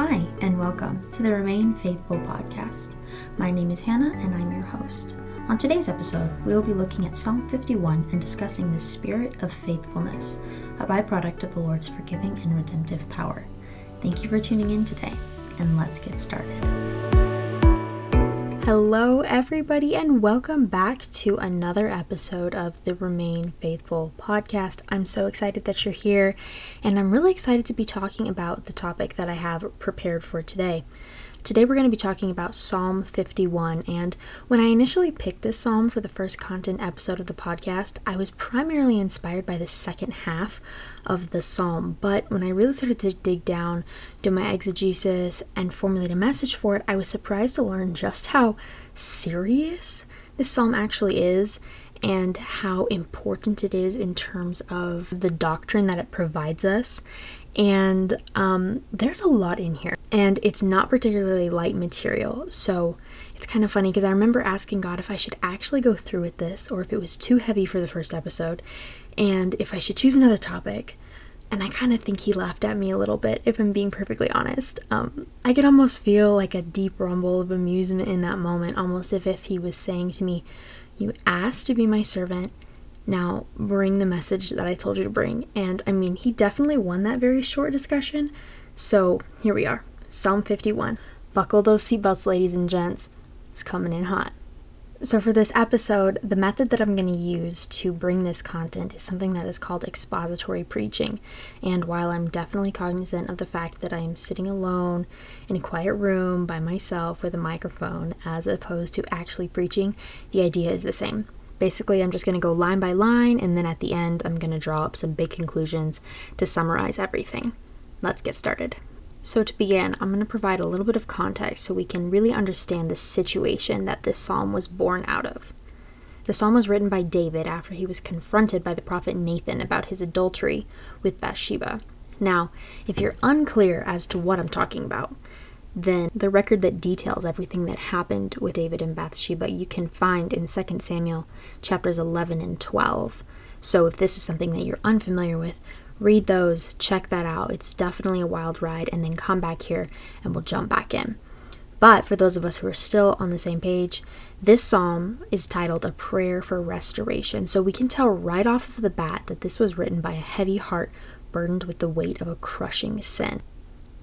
Hi, and welcome to the Remain Faithful podcast. My name is Hannah, and I'm your host. On today's episode, we will be looking at Psalm 51 and discussing the spirit of faithfulness, a byproduct of the Lord's forgiving and redemptive power. Thank you for tuning in today, and let's get started. Hello, everybody, and welcome back to another episode of the Remain Faithful podcast. I'm so excited that you're here, and I'm really excited to be talking about the topic that I have prepared for today. Today, we're going to be talking about Psalm 51. And when I initially picked this psalm for the first content episode of the podcast, I was primarily inspired by the second half of the psalm. But when I really started to dig down, do my exegesis, and formulate a message for it, I was surprised to learn just how serious this psalm actually is and how important it is in terms of the doctrine that it provides us and um, there's a lot in here, and it's not particularly light material. So it's kind of funny because I remember asking God if I should actually go through with this or if it was too heavy for the first episode, and if I should choose another topic. And I kind of think he laughed at me a little bit, if I'm being perfectly honest. Um, I could almost feel like a deep rumble of amusement in that moment, almost as if he was saying to me, You asked to be my servant, now bring the message that I told you to bring. And I mean, he definitely won that very short discussion. So here we are Psalm 51. Buckle those seatbelts, ladies and gents. It's coming in hot. So, for this episode, the method that I'm going to use to bring this content is something that is called expository preaching. And while I'm definitely cognizant of the fact that I am sitting alone in a quiet room by myself with a microphone as opposed to actually preaching, the idea is the same. Basically, I'm just going to go line by line, and then at the end, I'm going to draw up some big conclusions to summarize everything. Let's get started. So, to begin, I'm going to provide a little bit of context so we can really understand the situation that this psalm was born out of. The psalm was written by David after he was confronted by the prophet Nathan about his adultery with Bathsheba. Now, if you're unclear as to what I'm talking about, then the record that details everything that happened with David and Bathsheba you can find in 2 Samuel chapters 11 and 12. So if this is something that you're unfamiliar with, read those, check that out. It's definitely a wild ride, and then come back here and we'll jump back in. But for those of us who are still on the same page, this psalm is titled A Prayer for Restoration. So we can tell right off of the bat that this was written by a heavy heart burdened with the weight of a crushing sin.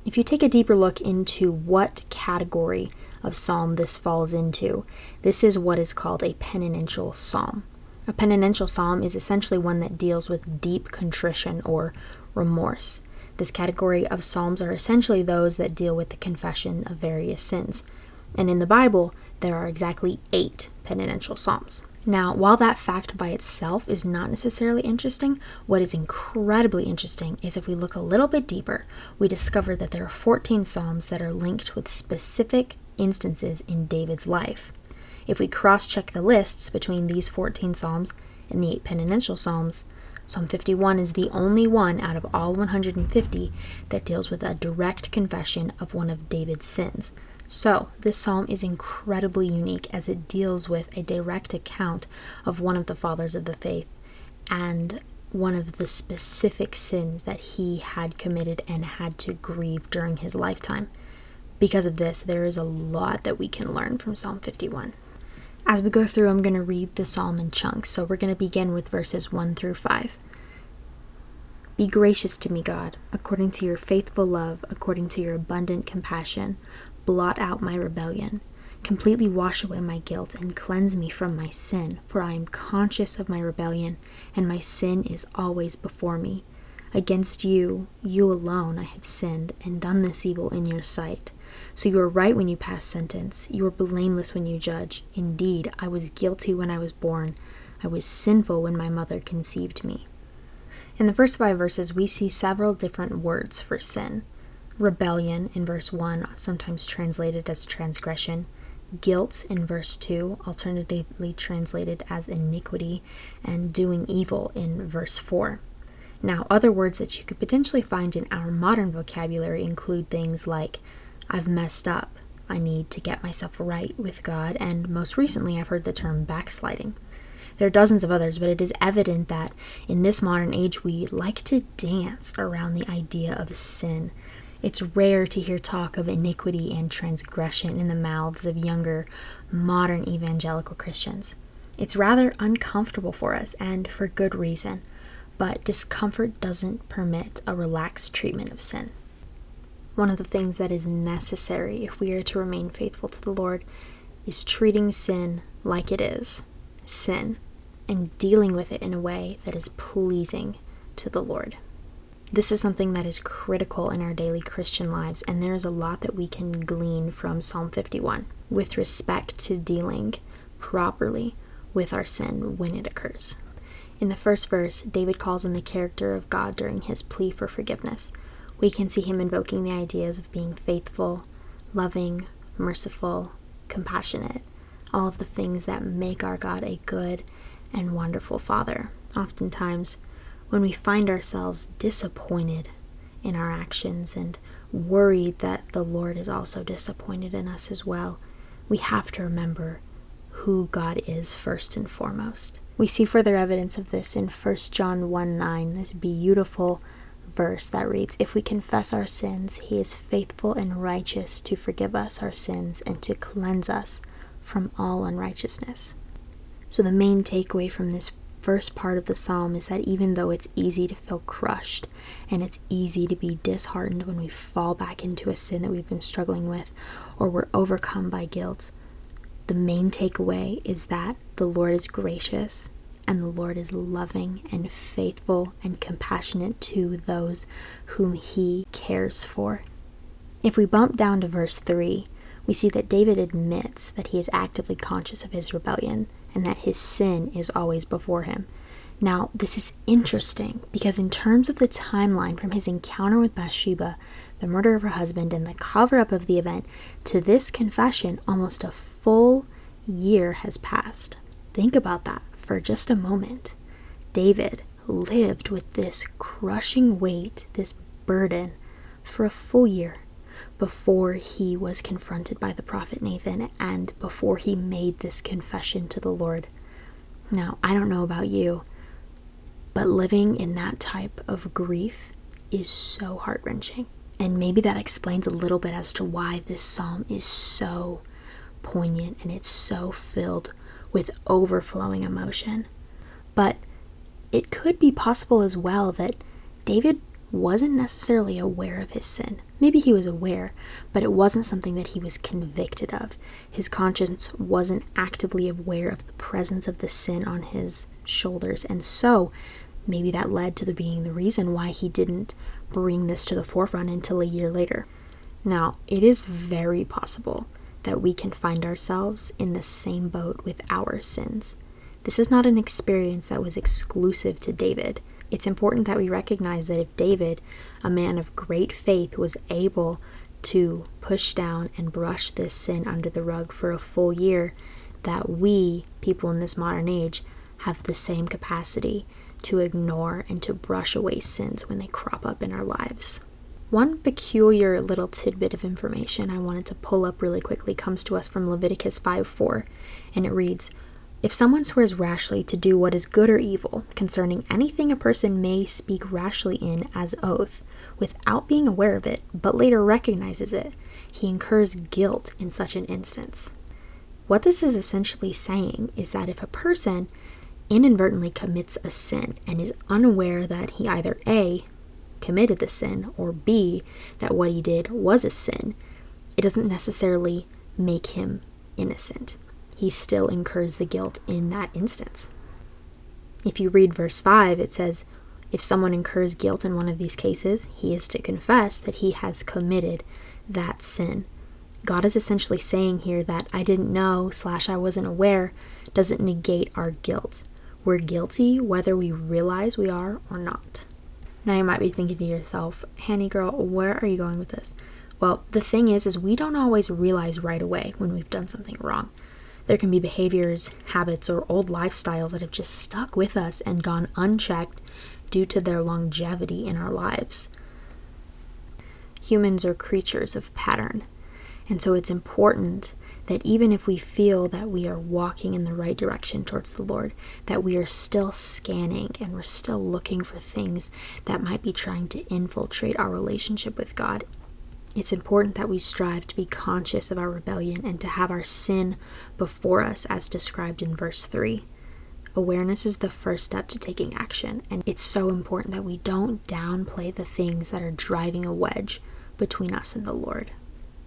If you take a deeper look into what category of psalm this falls into, this is what is called a penitential psalm. A penitential psalm is essentially one that deals with deep contrition or remorse. This category of psalms are essentially those that deal with the confession of various sins. And in the Bible, there are exactly eight penitential psalms. Now, while that fact by itself is not necessarily interesting, what is incredibly interesting is if we look a little bit deeper, we discover that there are 14 Psalms that are linked with specific instances in David's life. If we cross check the lists between these 14 Psalms and the eight penitential Psalms, Psalm 51 is the only one out of all 150 that deals with a direct confession of one of David's sins. So, this psalm is incredibly unique as it deals with a direct account of one of the fathers of the faith and one of the specific sins that he had committed and had to grieve during his lifetime. Because of this, there is a lot that we can learn from Psalm 51. As we go through, I'm going to read the psalm in chunks, so we're going to begin with verses 1 through 5. Be gracious to me, God, according to your faithful love, according to your abundant compassion blot out my rebellion, completely wash away my guilt, and cleanse me from my sin, for I am conscious of my rebellion, and my sin is always before me. Against you, you alone, I have sinned and done this evil in your sight. So you are right when you pass sentence, you are blameless when you judge. Indeed, I was guilty when I was born, I was sinful when my mother conceived me. In the first five verses, we see several different words for sin rebellion in verse 1, sometimes translated as transgression, guilt in verse 2, alternatively translated as iniquity, and doing evil in verse 4. Now, other words that you could potentially find in our modern vocabulary include things like I've messed up, I need to get myself right with God, and most recently I've heard the term backsliding. There are dozens of others, but it is evident that in this modern age we like to dance around the idea of sin It's rare to hear talk of iniquity and transgression in the mouths of younger, modern evangelical Christians. It's rather uncomfortable for us, and for good reason, but discomfort doesn't permit a relaxed treatment of sin. One of the things that is necessary if we are to remain faithful to the Lord is treating sin like it is sin and dealing with it in a way that is pleasing to the Lord. This is something that is critical in our daily Christian lives, and there is a lot that we can glean from Psalm 51 with respect to dealing properly with our sin when it occurs. In the first verse, David calls in the character of God during his plea for forgiveness. We can see him invoking the ideas of being faithful, loving, merciful, compassionate, all of the things that make our God a good and wonderful Father. Oftentimes, when we find ourselves disappointed in our actions and worried that the Lord is also disappointed in us as well, we have to remember who God is first and foremost. We see further evidence of this in 1 John 1 9, this beautiful verse that reads, If we confess our sins, he is faithful and righteous to forgive us our sins and to cleanse us from all unrighteousness. So, the main takeaway from this first part of the psalm is that even though it's easy to feel crushed and it's easy to be disheartened when we fall back into a sin that we've been struggling with or we're overcome by guilt, the main takeaway is that the Lord is gracious and the Lord is loving and faithful and compassionate to those whom he cares for. If we bump down to verse 3, we see that David admits that he is actively conscious of his rebellion and that his sin is always before him. Now, this is interesting because, in terms of the timeline from his encounter with Bathsheba, the murder of her husband, and the cover up of the event, to this confession, almost a full year has passed. Think about that for just a moment. David lived with this crushing weight, this burden, for a full year before he was confronted by the prophet Nathan and before he made this confession to the Lord. Now, I don't know about you, but living in that type of grief is so heart wrenching. And maybe that explains a little bit as to why this psalm is so poignant and it's so filled with overflowing emotion. But it could be possible as well that David wasn't necessarily aware of his sin. Maybe he was aware, but it wasn't something that he was convicted of. His conscience wasn't actively aware of the presence of the sin on his shoulders, and so maybe that led to the being the reason why he didn't bring this to the forefront until a year later. Now, it is very possible that we can find ourselves in the same boat with our sins. This is not an experience that was exclusive to David. It's important that we recognize that if David, a man of great faith, was able to push down and brush this sin under the rug for a full year, that we, people in this modern age, have the same capacity to ignore and to brush away sins when they crop up in our lives. One peculiar little tidbit of information I wanted to pull up really quickly comes to us from Leviticus 5 4, and it reads if someone swears rashly to do what is good or evil concerning anything a person may speak rashly in as oath, without being aware of it, but later recognizes it, he incurs guilt in such an instance. What this is essentially saying is that if a person inadvertently commits a sin and is unaware that he either A, committed the sin, or B, that what he did was a sin, it doesn't necessarily make him innocent he still incurs the guilt in that instance. If you read verse 5, it says, If someone incurs guilt in one of these cases, he is to confess that he has committed that sin. God is essentially saying here that I didn't know, slash, I wasn't aware, doesn't negate our guilt. We're guilty whether we realize we are or not. Now you might be thinking to yourself, Hanny girl, where are you going with this? Well, the thing is, is we don't always realize right away when we've done something wrong. There can be behaviors, habits, or old lifestyles that have just stuck with us and gone unchecked due to their longevity in our lives. Humans are creatures of pattern, and so it's important that even if we feel that we are walking in the right direction towards the Lord, that we are still scanning and we're still looking for things that might be trying to infiltrate our relationship with God It's important that we strive to be conscious of our rebellion and to have our sin before us, as described in verse 3. Awareness is the first step to taking action, and it's so important that we don't downplay the things that are driving a wedge between us and the Lord.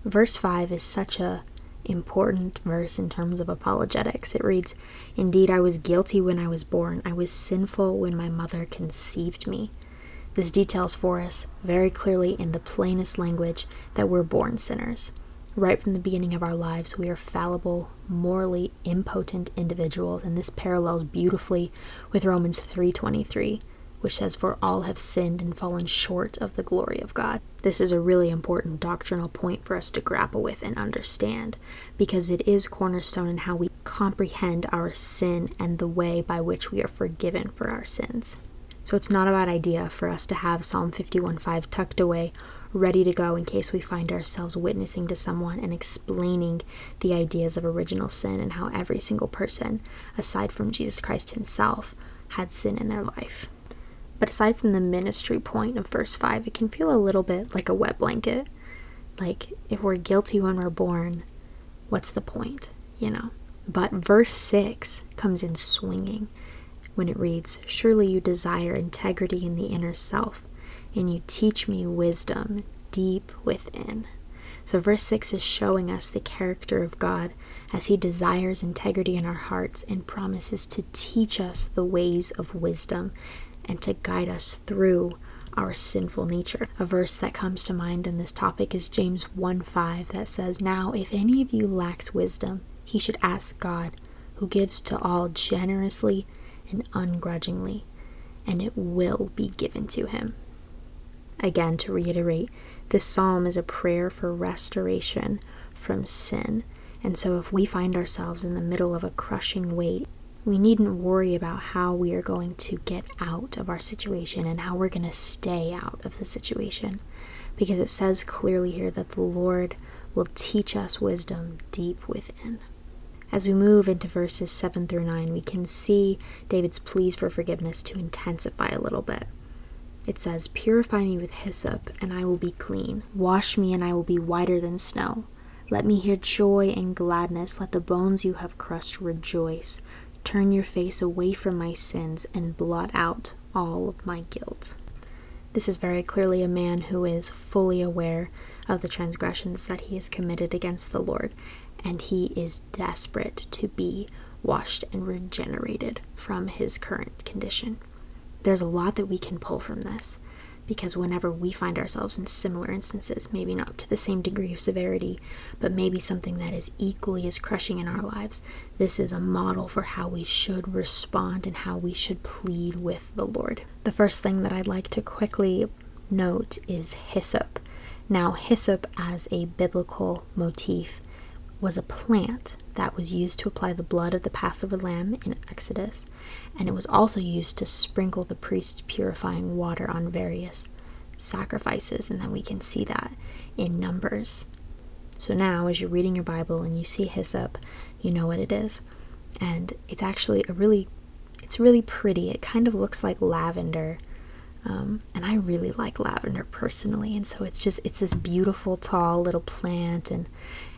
Verse 5 is such a important verse in terms of apologetics. It reads, Indeed, I was guilty when I was born. I was sinful when my mother conceived me. This details for us very clearly in the plainest language that we're born sinners. Right from the beginning of our lives, we are fallible, morally impotent individuals, and this parallels beautifully with Romans 3:23 which says, For all have sinned and fallen short of the glory of God. This is a really important doctrinal point for us to grapple with and understand, because it is cornerstone in how we comprehend our sin and the way by which we are forgiven for our sins. So it's not a bad idea for us to have Psalm 51:5 tucked away, ready to go in case we find ourselves witnessing to someone and explaining the ideas of original sin and how every single person, aside from Jesus Christ himself, had sin in their life. But aside from the ministry point of verse 5, it can feel a little bit like a wet blanket. Like, if we're guilty when we're born, what's the point, you know? But verse 6 comes in swinging when it reads, Surely you desire integrity in the inner self, and you teach me wisdom deep within. So, verse 6 is showing us the character of God as He desires integrity in our hearts and promises to teach us the ways of wisdom and to guide us through our sinful nature. A verse that comes to mind in this topic is James 1 5 that says, Now, if any of you lacks wisdom, he should ask God, who gives to all generously and ungrudgingly, and it will be given to him. Again, to reiterate, this psalm is a prayer for restoration from sin. And so, if we find ourselves in the middle of a crushing weight, we needn't worry about how we are going to get out of our situation and how we're going to stay out of the situation. Because it says clearly here that the Lord will teach us wisdom deep within. As we move into verses 7 through 9, we can see David's pleas for forgiveness to intensify a little bit. It says, Purify me with hyssop, and I will be clean. Wash me, and I will be whiter than snow. Let me hear joy and gladness. Let the bones you have crushed rejoice. Turn your face away from my sins and blot out all of my guilt. This is very clearly a man who is fully aware of the transgressions that he has committed against the Lord, and he is desperate to be washed and regenerated from his current condition. There's a lot that we can pull from this because whenever we find ourselves in similar instances, maybe not to the same degree of severity, but maybe something that is equally as crushing in our lives, this is a model for how we should respond and how we should plead with the Lord. The first thing that I'd like to quickly note is hyssop. Now, hyssop as a biblical motif was a plant that was used to apply the blood of the Passover lamb in Exodus, and it was also used to sprinkle the priest's purifying water on various sacrifices, and then we can see that in Numbers. So now, as you're reading your Bible and you see hyssop, you know what it is, and it's actually a really, it's really pretty. It kind of looks like lavender. Um, and I really like lavender personally, and so it's just it's this beautiful tall little plant. And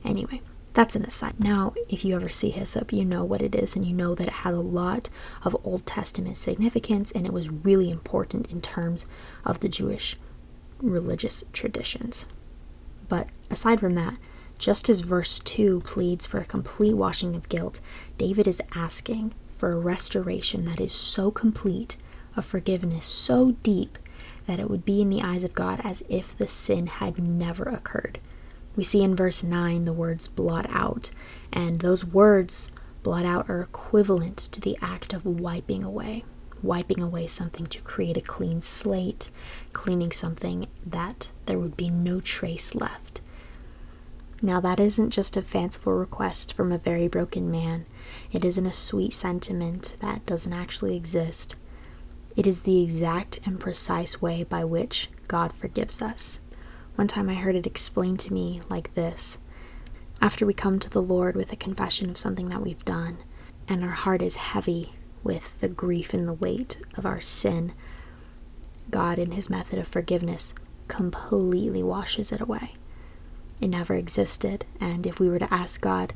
anyway, that's an aside. Now, if you ever see hyssop, you know what it is and you know that it has a lot of Old Testament significance and it was really important in terms of the Jewish religious traditions. But aside from that, just as verse 2 pleads for a complete washing of guilt, David is asking for a restoration that is so complete, a forgiveness so deep, that it would be in the eyes of God as if the sin had never occurred. We see in verse 9 the words blot out, and those words, blot out, are equivalent to the act of wiping away. Wiping away something to create a clean slate, cleaning something that there would be no trace left. Now, that isn't just a fanciful request from a very broken man. It isn't a sweet sentiment that doesn't actually exist. It is the exact and precise way by which God forgives us. One time I heard it explained to me like this After we come to the Lord with a confession of something that we've done, and our heart is heavy with the grief and the weight of our sin, God, in His method of forgiveness, completely washes it away. it never existed. And if we were to ask God,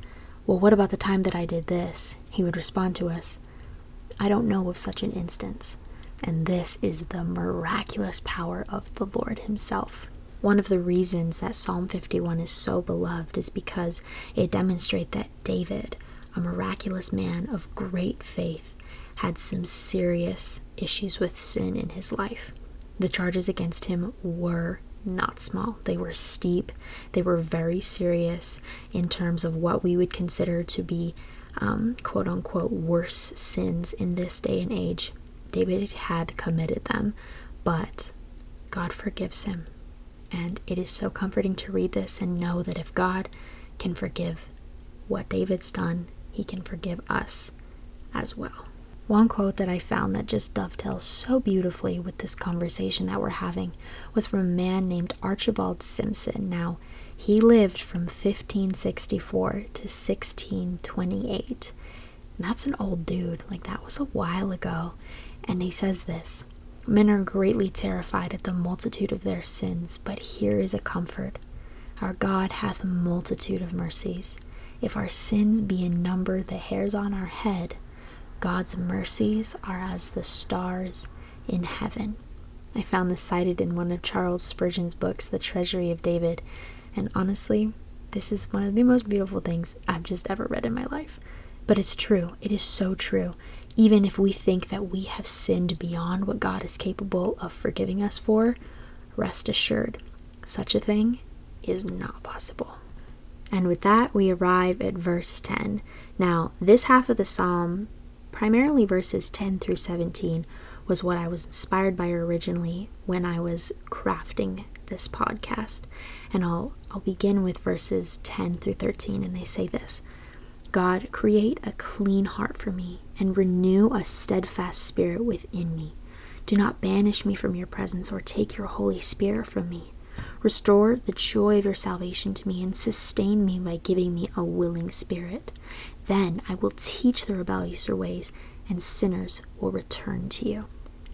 well, what about the time that I did this? He would respond to us, I don't know of such an instance. And this is the miraculous power of the Lord Himself. One of the reasons that Psalm 51 is so beloved is because it demonstrates that David, a miraculous man of great faith, had some serious issues with sin in his life. The charges against him were not small. They were steep. They were very serious in terms of what we would consider to be um, quote unquote worse sins in this day and age. David had committed them, but God forgives him. And it is so comforting to read this and know that if God can forgive what David's done, he can forgive us as well. One quote that I found that just dovetails so beautifully with this conversation that we're having was from a man named Archibald Simpson. Now, he lived from 1564 to 1628. And that's an old dude. Like, that was a while ago. And he says this Men are greatly terrified at the multitude of their sins, but here is a comfort. Our God hath a multitude of mercies. If our sins be in number the hairs on our head, God's mercies are as the stars in heaven. I found this cited in one of Charles Spurgeon's books, The Treasury of David, and honestly, this is one of the most beautiful things I've just ever read in my life. But it's true, it is so true. Even if we think that we have sinned beyond what God is capable of forgiving us for, rest assured, such a thing is not possible. And with that, we arrive at verse 10. Now, this half of the psalm primarily verses 10 through 17 was what I was inspired by originally when I was crafting this podcast. And I'll I'll begin with verses 10 through 13 and they say this. God, create a clean heart for me and renew a steadfast spirit within me. Do not banish me from your presence or take your Holy Spirit from me. Restore the joy of your salvation to me and sustain me by giving me a willing spirit. Then I will teach the rebellious your ways, and sinners will return to you.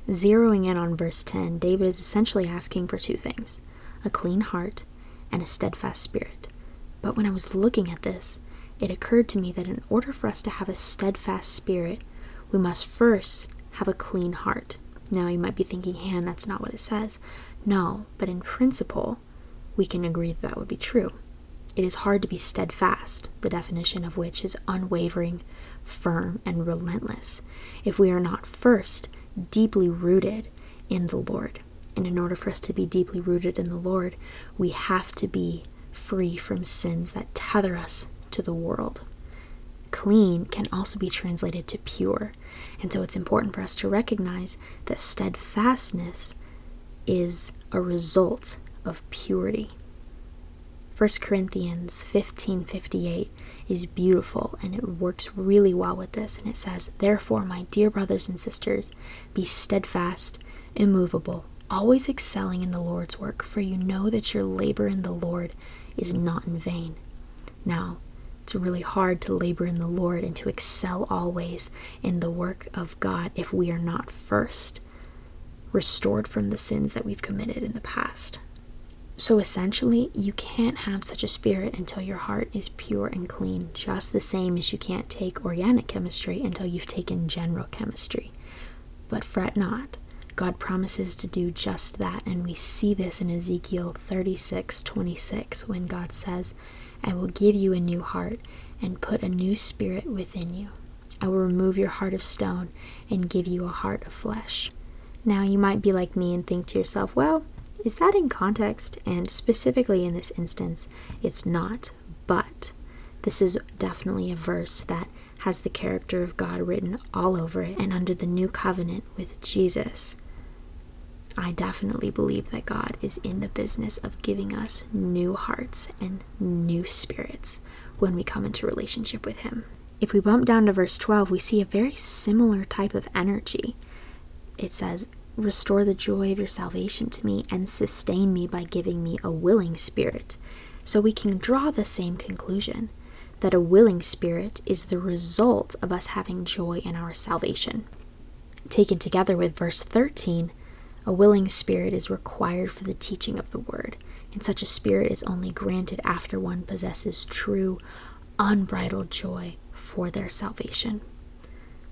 Zeroing in on verse 10, David is essentially asking for two things a clean heart and a steadfast spirit. But when I was looking at this, it occurred to me that in order for us to have a steadfast spirit, we must first have a clean heart. Now, you might be thinking, Han, that's not what it says. No, but in principle, we can agree that that would be true. It is hard to be steadfast, the definition of which is unwavering, firm, and relentless, if we are not first deeply rooted in the Lord. And in order for us to be deeply rooted in the Lord, we have to be free from sins that tether us to the world. Clean can also be translated to pure. And so it's important for us to recognize that steadfastness is a result of purity. 1 Corinthians 15:58 is beautiful and it works really well with this and it says, "Therefore, my dear brothers and sisters, be steadfast, immovable, always excelling in the Lord's work, for you know that your labor in the Lord is not in vain." Now, it's really hard to labor in the Lord and to excel always in the work of God if we are not first restored from the sins that we've committed in the past. So essentially, you can't have such a spirit until your heart is pure and clean, just the same as you can't take organic chemistry until you've taken general chemistry. But fret not. God promises to do just that, and we see this in Ezekiel 36 26 when God says, I will give you a new heart and put a new spirit within you. I will remove your heart of stone and give you a heart of flesh. Now, you might be like me and think to yourself, well, is that in context? And specifically in this instance, it's not. But this is definitely a verse that has the character of God written all over it. And under the new covenant with Jesus, I definitely believe that God is in the business of giving us new hearts and new spirits when we come into relationship with Him. If we bump down to verse 12, we see a very similar type of energy. It says, Restore the joy of your salvation to me and sustain me by giving me a willing spirit. So we can draw the same conclusion that a willing spirit is the result of us having joy in our salvation. Taken together with verse 13, a willing spirit is required for the teaching of the word. And such a spirit is only granted after one possesses true, unbridled joy for their salvation.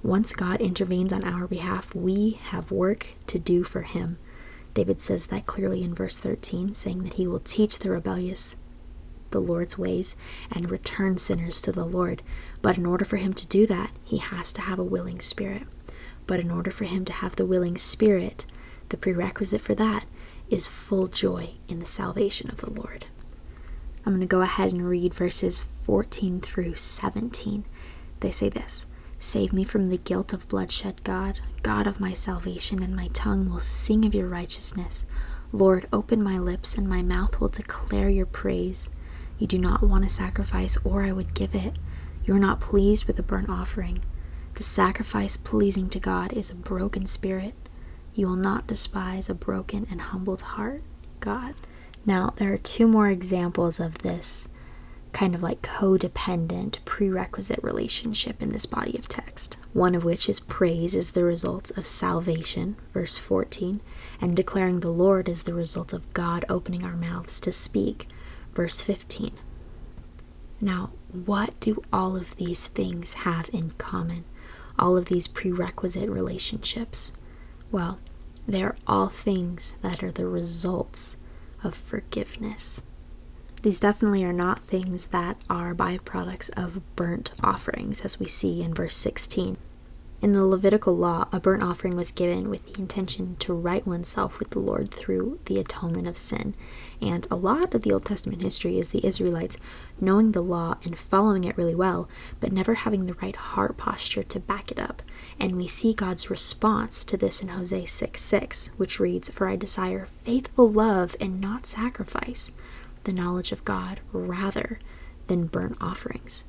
Once God intervenes on our behalf, we have work to do for Him. David says that clearly in verse 13, saying that He will teach the rebellious the Lord's ways and return sinners to the Lord. But in order for Him to do that, He has to have a willing spirit. But in order for Him to have the willing spirit, the prerequisite for that is full joy in the salvation of the Lord. I'm going to go ahead and read verses 14 through 17. They say this Save me from the guilt of bloodshed, God, God of my salvation, and my tongue will sing of your righteousness. Lord, open my lips, and my mouth will declare your praise. You do not want a sacrifice, or I would give it. You are not pleased with a burnt offering. The sacrifice pleasing to God is a broken spirit you will not despise a broken and humbled heart, God. Now, there are two more examples of this kind of like codependent prerequisite relationship in this body of text. One of which is praise is the result of salvation, verse 14, and declaring the Lord is the result of God opening our mouths to speak, verse 15. Now, what do all of these things have in common? All of these prerequisite relationships? Well, they're all things that are the results of forgiveness. These definitely are not things that are byproducts of burnt offerings, as we see in verse 16. In the Levitical law, a burnt offering was given with the intention to right oneself with the Lord through the atonement of sin. And a lot of the Old Testament history is the Israelites knowing the law and following it really well, but never having the right heart posture to back it up. And we see God's response to this in Hosea 6 6, which reads, For I desire faithful love and not sacrifice, the knowledge of God rather than burnt offerings.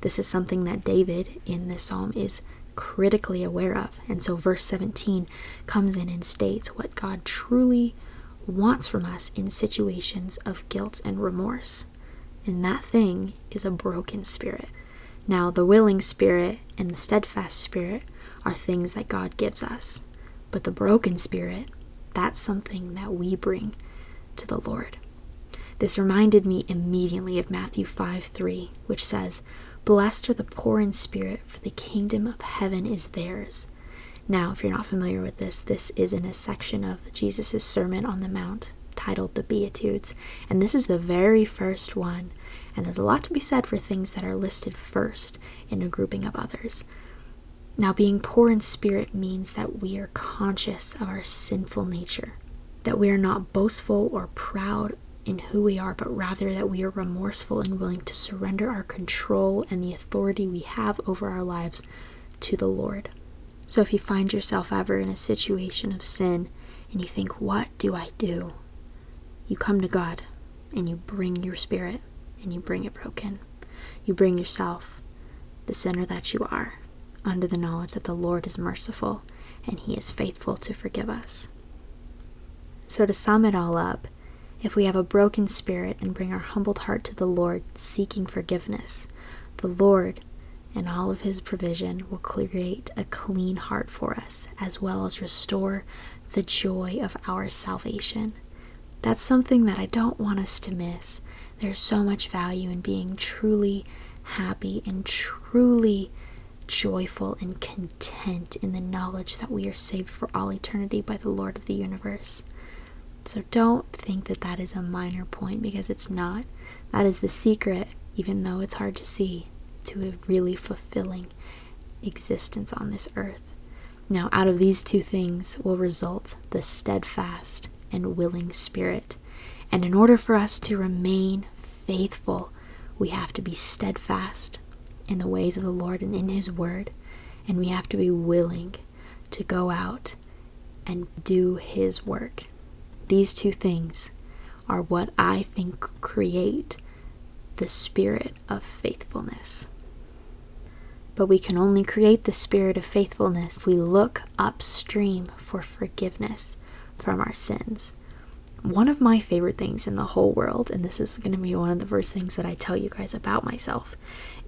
This is something that David in this psalm is critically aware of. And so verse 17 comes in and states what God truly wants from us in situations of guilt and remorse. And that thing is a broken spirit. Now, the willing spirit and the steadfast spirit are things that God gives us. But the broken spirit, that's something that we bring to the Lord. This reminded me immediately of Matthew 5 3, which says, Blessed are the poor in spirit, for the kingdom of heaven is theirs. Now, if you're not familiar with this, this is in a section of Jesus' Sermon on the Mount titled The Beatitudes, and this is the very first one. And there's a lot to be said for things that are listed first in a grouping of others. Now, being poor in spirit means that we are conscious of our sinful nature, that we are not boastful or proud in who we are, but rather that we are remorseful and willing to surrender our control and the authority we have over our lives to the Lord. So if you find yourself ever in a situation of sin and you think, What do I do? You come to God and you bring your spirit and you bring it broken. You bring yourself, the sinner that you are, under the knowledge that the Lord is merciful and He is faithful to forgive us. So, to sum it all up, if we have a broken spirit and bring our humbled heart to the Lord, seeking forgiveness, the Lord, in all of His provision, will create a clean heart for us, as well as restore the joy of our salvation. That's something that I don't want us to miss. There's so much value in being truly happy and truly joyful and content in the knowledge that we are saved for all eternity by the Lord of the universe. So don't think that that is a minor point because it's not. That is the secret, even though it's hard to see, to a really fulfilling existence on this earth. Now, out of these two things will result the steadfast and willing spirit. And in order for us to remain faithful, we have to be steadfast in the ways of the Lord and in His Word, and we have to be willing to go out and do His work. These two things are what I think create the spirit of faithfulness. But we can only create the spirit of faithfulness if we look upstream for forgiveness from our sins. one of my favorite things in the whole world, and this is going to be one of the first things that I tell you guys about myself,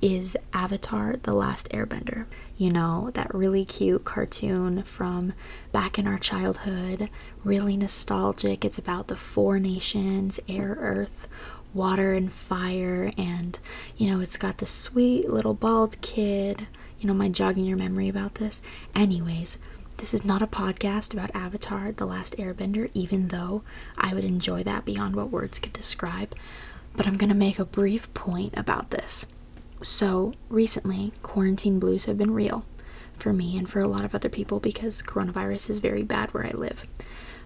is Avatar The Last Airbender. You know, that really cute cartoon from back in our childhood, really nostalgic. It's about the four nations air, earth, water, and fire. And, you know, it's got the sweet little bald kid. You know, I jogging your memory about this? Anyways, this is not a podcast about Avatar The Last Airbender, even though I would enjoy that beyond what words could describe. But I'm going to make a brief point about this. So, recently, quarantine blues have been real for me and for a lot of other people because coronavirus is very bad where I live.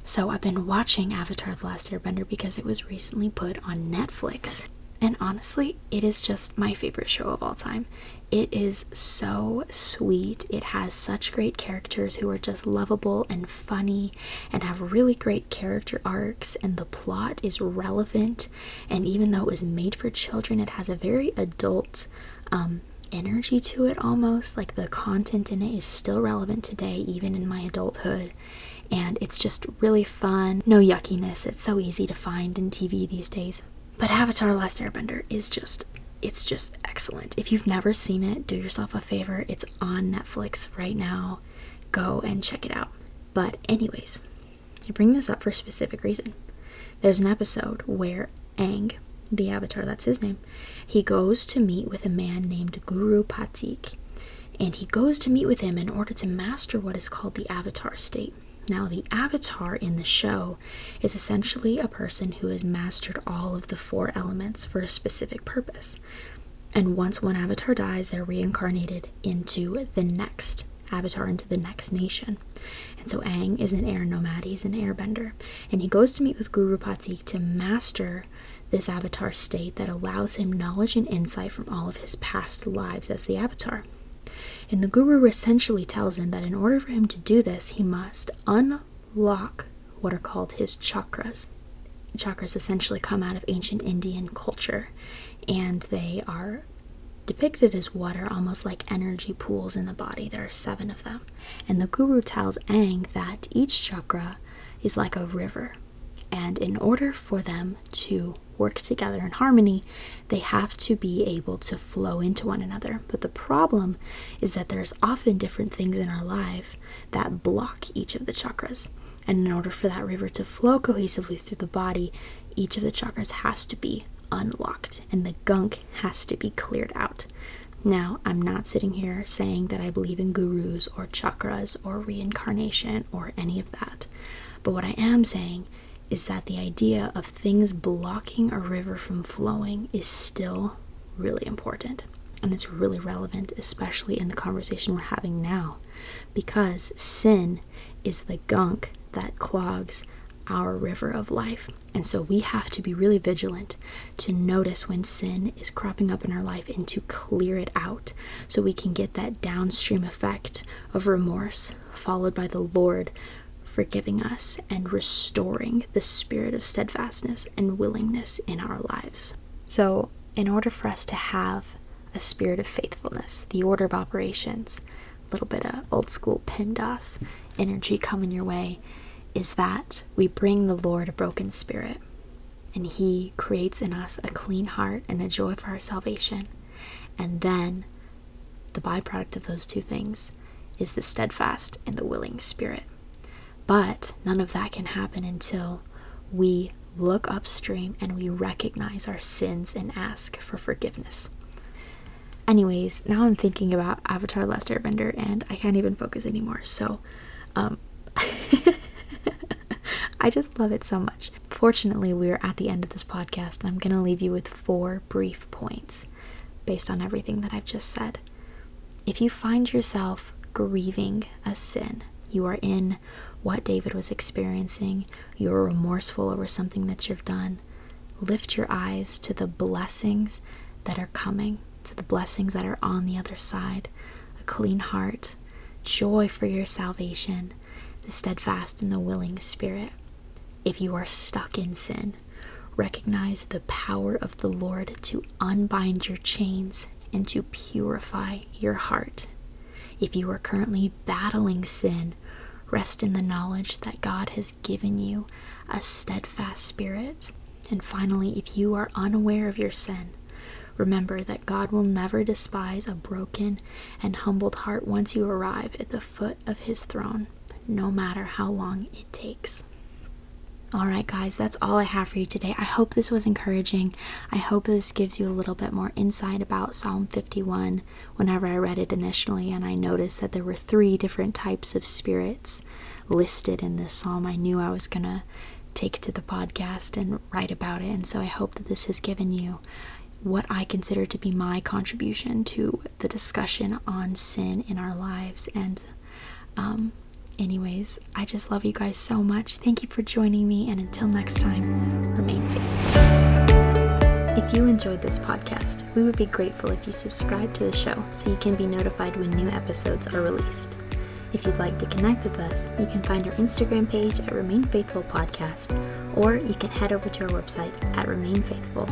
So, I've been watching Avatar The Last Airbender because it was recently put on Netflix. And honestly, it is just my favorite show of all time. It is so sweet. It has such great characters who are just lovable and funny and have really great character arcs, and the plot is relevant. And even though it was made for children, it has a very adult um, energy to it almost. Like the content in it is still relevant today, even in my adulthood. And it's just really fun. No yuckiness. It's so easy to find in TV these days. But Avatar Last Airbender is just it's just excellent. If you've never seen it, do yourself a favor. It's on Netflix right now. Go and check it out. But anyways, I bring this up for a specific reason. There's an episode where Aang, the avatar, that's his name, he goes to meet with a man named Guru Pathik. And he goes to meet with him in order to master what is called the avatar state. Now, the avatar in the show is essentially a person who has mastered all of the four elements for a specific purpose. And once one avatar dies, they're reincarnated into the next avatar, into the next nation. And so Aang is an air nomad, he's an airbender. And he goes to meet with Guru Pathik to master this avatar state that allows him knowledge and insight from all of his past lives as the avatar. And the guru essentially tells him that in order for him to do this, he must unlock what are called his chakras. Chakras essentially come out of ancient Indian culture, and they are depicted as water, almost like energy pools in the body. There are seven of them. And the guru tells Aang that each chakra is like a river, and in order for them to work together in harmony, they have to be able to flow into one another. But the problem is that there's often different things in our life that block each of the chakras. And in order for that river to flow cohesively through the body, each of the chakras has to be unlocked and the gunk has to be cleared out. Now, I'm not sitting here saying that I believe in gurus or chakras or reincarnation or any of that. But what I am saying is that the idea of things blocking a river from flowing is still really important. And it's really relevant, especially in the conversation we're having now, because sin is the gunk that clogs our river of life. And so we have to be really vigilant to notice when sin is cropping up in our life and to clear it out so we can get that downstream effect of remorse, followed by the Lord forgiving us and restoring the spirit of steadfastness and willingness in our lives. So, in order for us to have a spirit of faithfulness, the order of operations, a little bit of old school PEMDAS energy coming your way, is that we bring the Lord a broken spirit and He creates in us a clean heart and a joy for our salvation. And then the byproduct of those two things is the steadfast and the willing spirit. But none of that can happen until we look upstream and we recognize our sins and ask for forgiveness. Anyways, now I'm thinking about Avatar Last Airbender and I can't even focus anymore. So, um, I just love it so much. Fortunately, we're at the end of this podcast and I'm going to leave you with four brief points based on everything that I've just said. If you find yourself grieving a sin, you are in what David was experiencing, you're remorseful over something that you've done, lift your eyes to the blessings that are coming, to the blessings that are on the other side a clean heart, joy for your salvation, the steadfast and the willing spirit. If you are stuck in sin, recognize the power of the Lord to unbind your chains and to purify your heart. If you are currently battling sin, Rest in the knowledge that God has given you a steadfast spirit. And finally, if you are unaware of your sin, remember that God will never despise a broken and humbled heart once you arrive at the foot of his throne, no matter how long it takes. All right, guys, that's all I have for you today. I hope this was encouraging. I hope this gives you a little bit more insight about Psalm 51 whenever I read it initially and I noticed that there were three different types of spirits listed in this psalm. I knew I was going to take to the podcast and write about it, and so I hope that this has given you what I consider to be my contribution to the discussion on sin in our lives and um, Anyways, I just love you guys so much. Thank you for joining me, and until next time, remain faithful. If you enjoyed this podcast, we would be grateful if you subscribe to the show so you can be notified when new episodes are released. If you'd like to connect with us, you can find our Instagram page at Remain Faithful Podcast, or you can head over to our website at Remain Faithful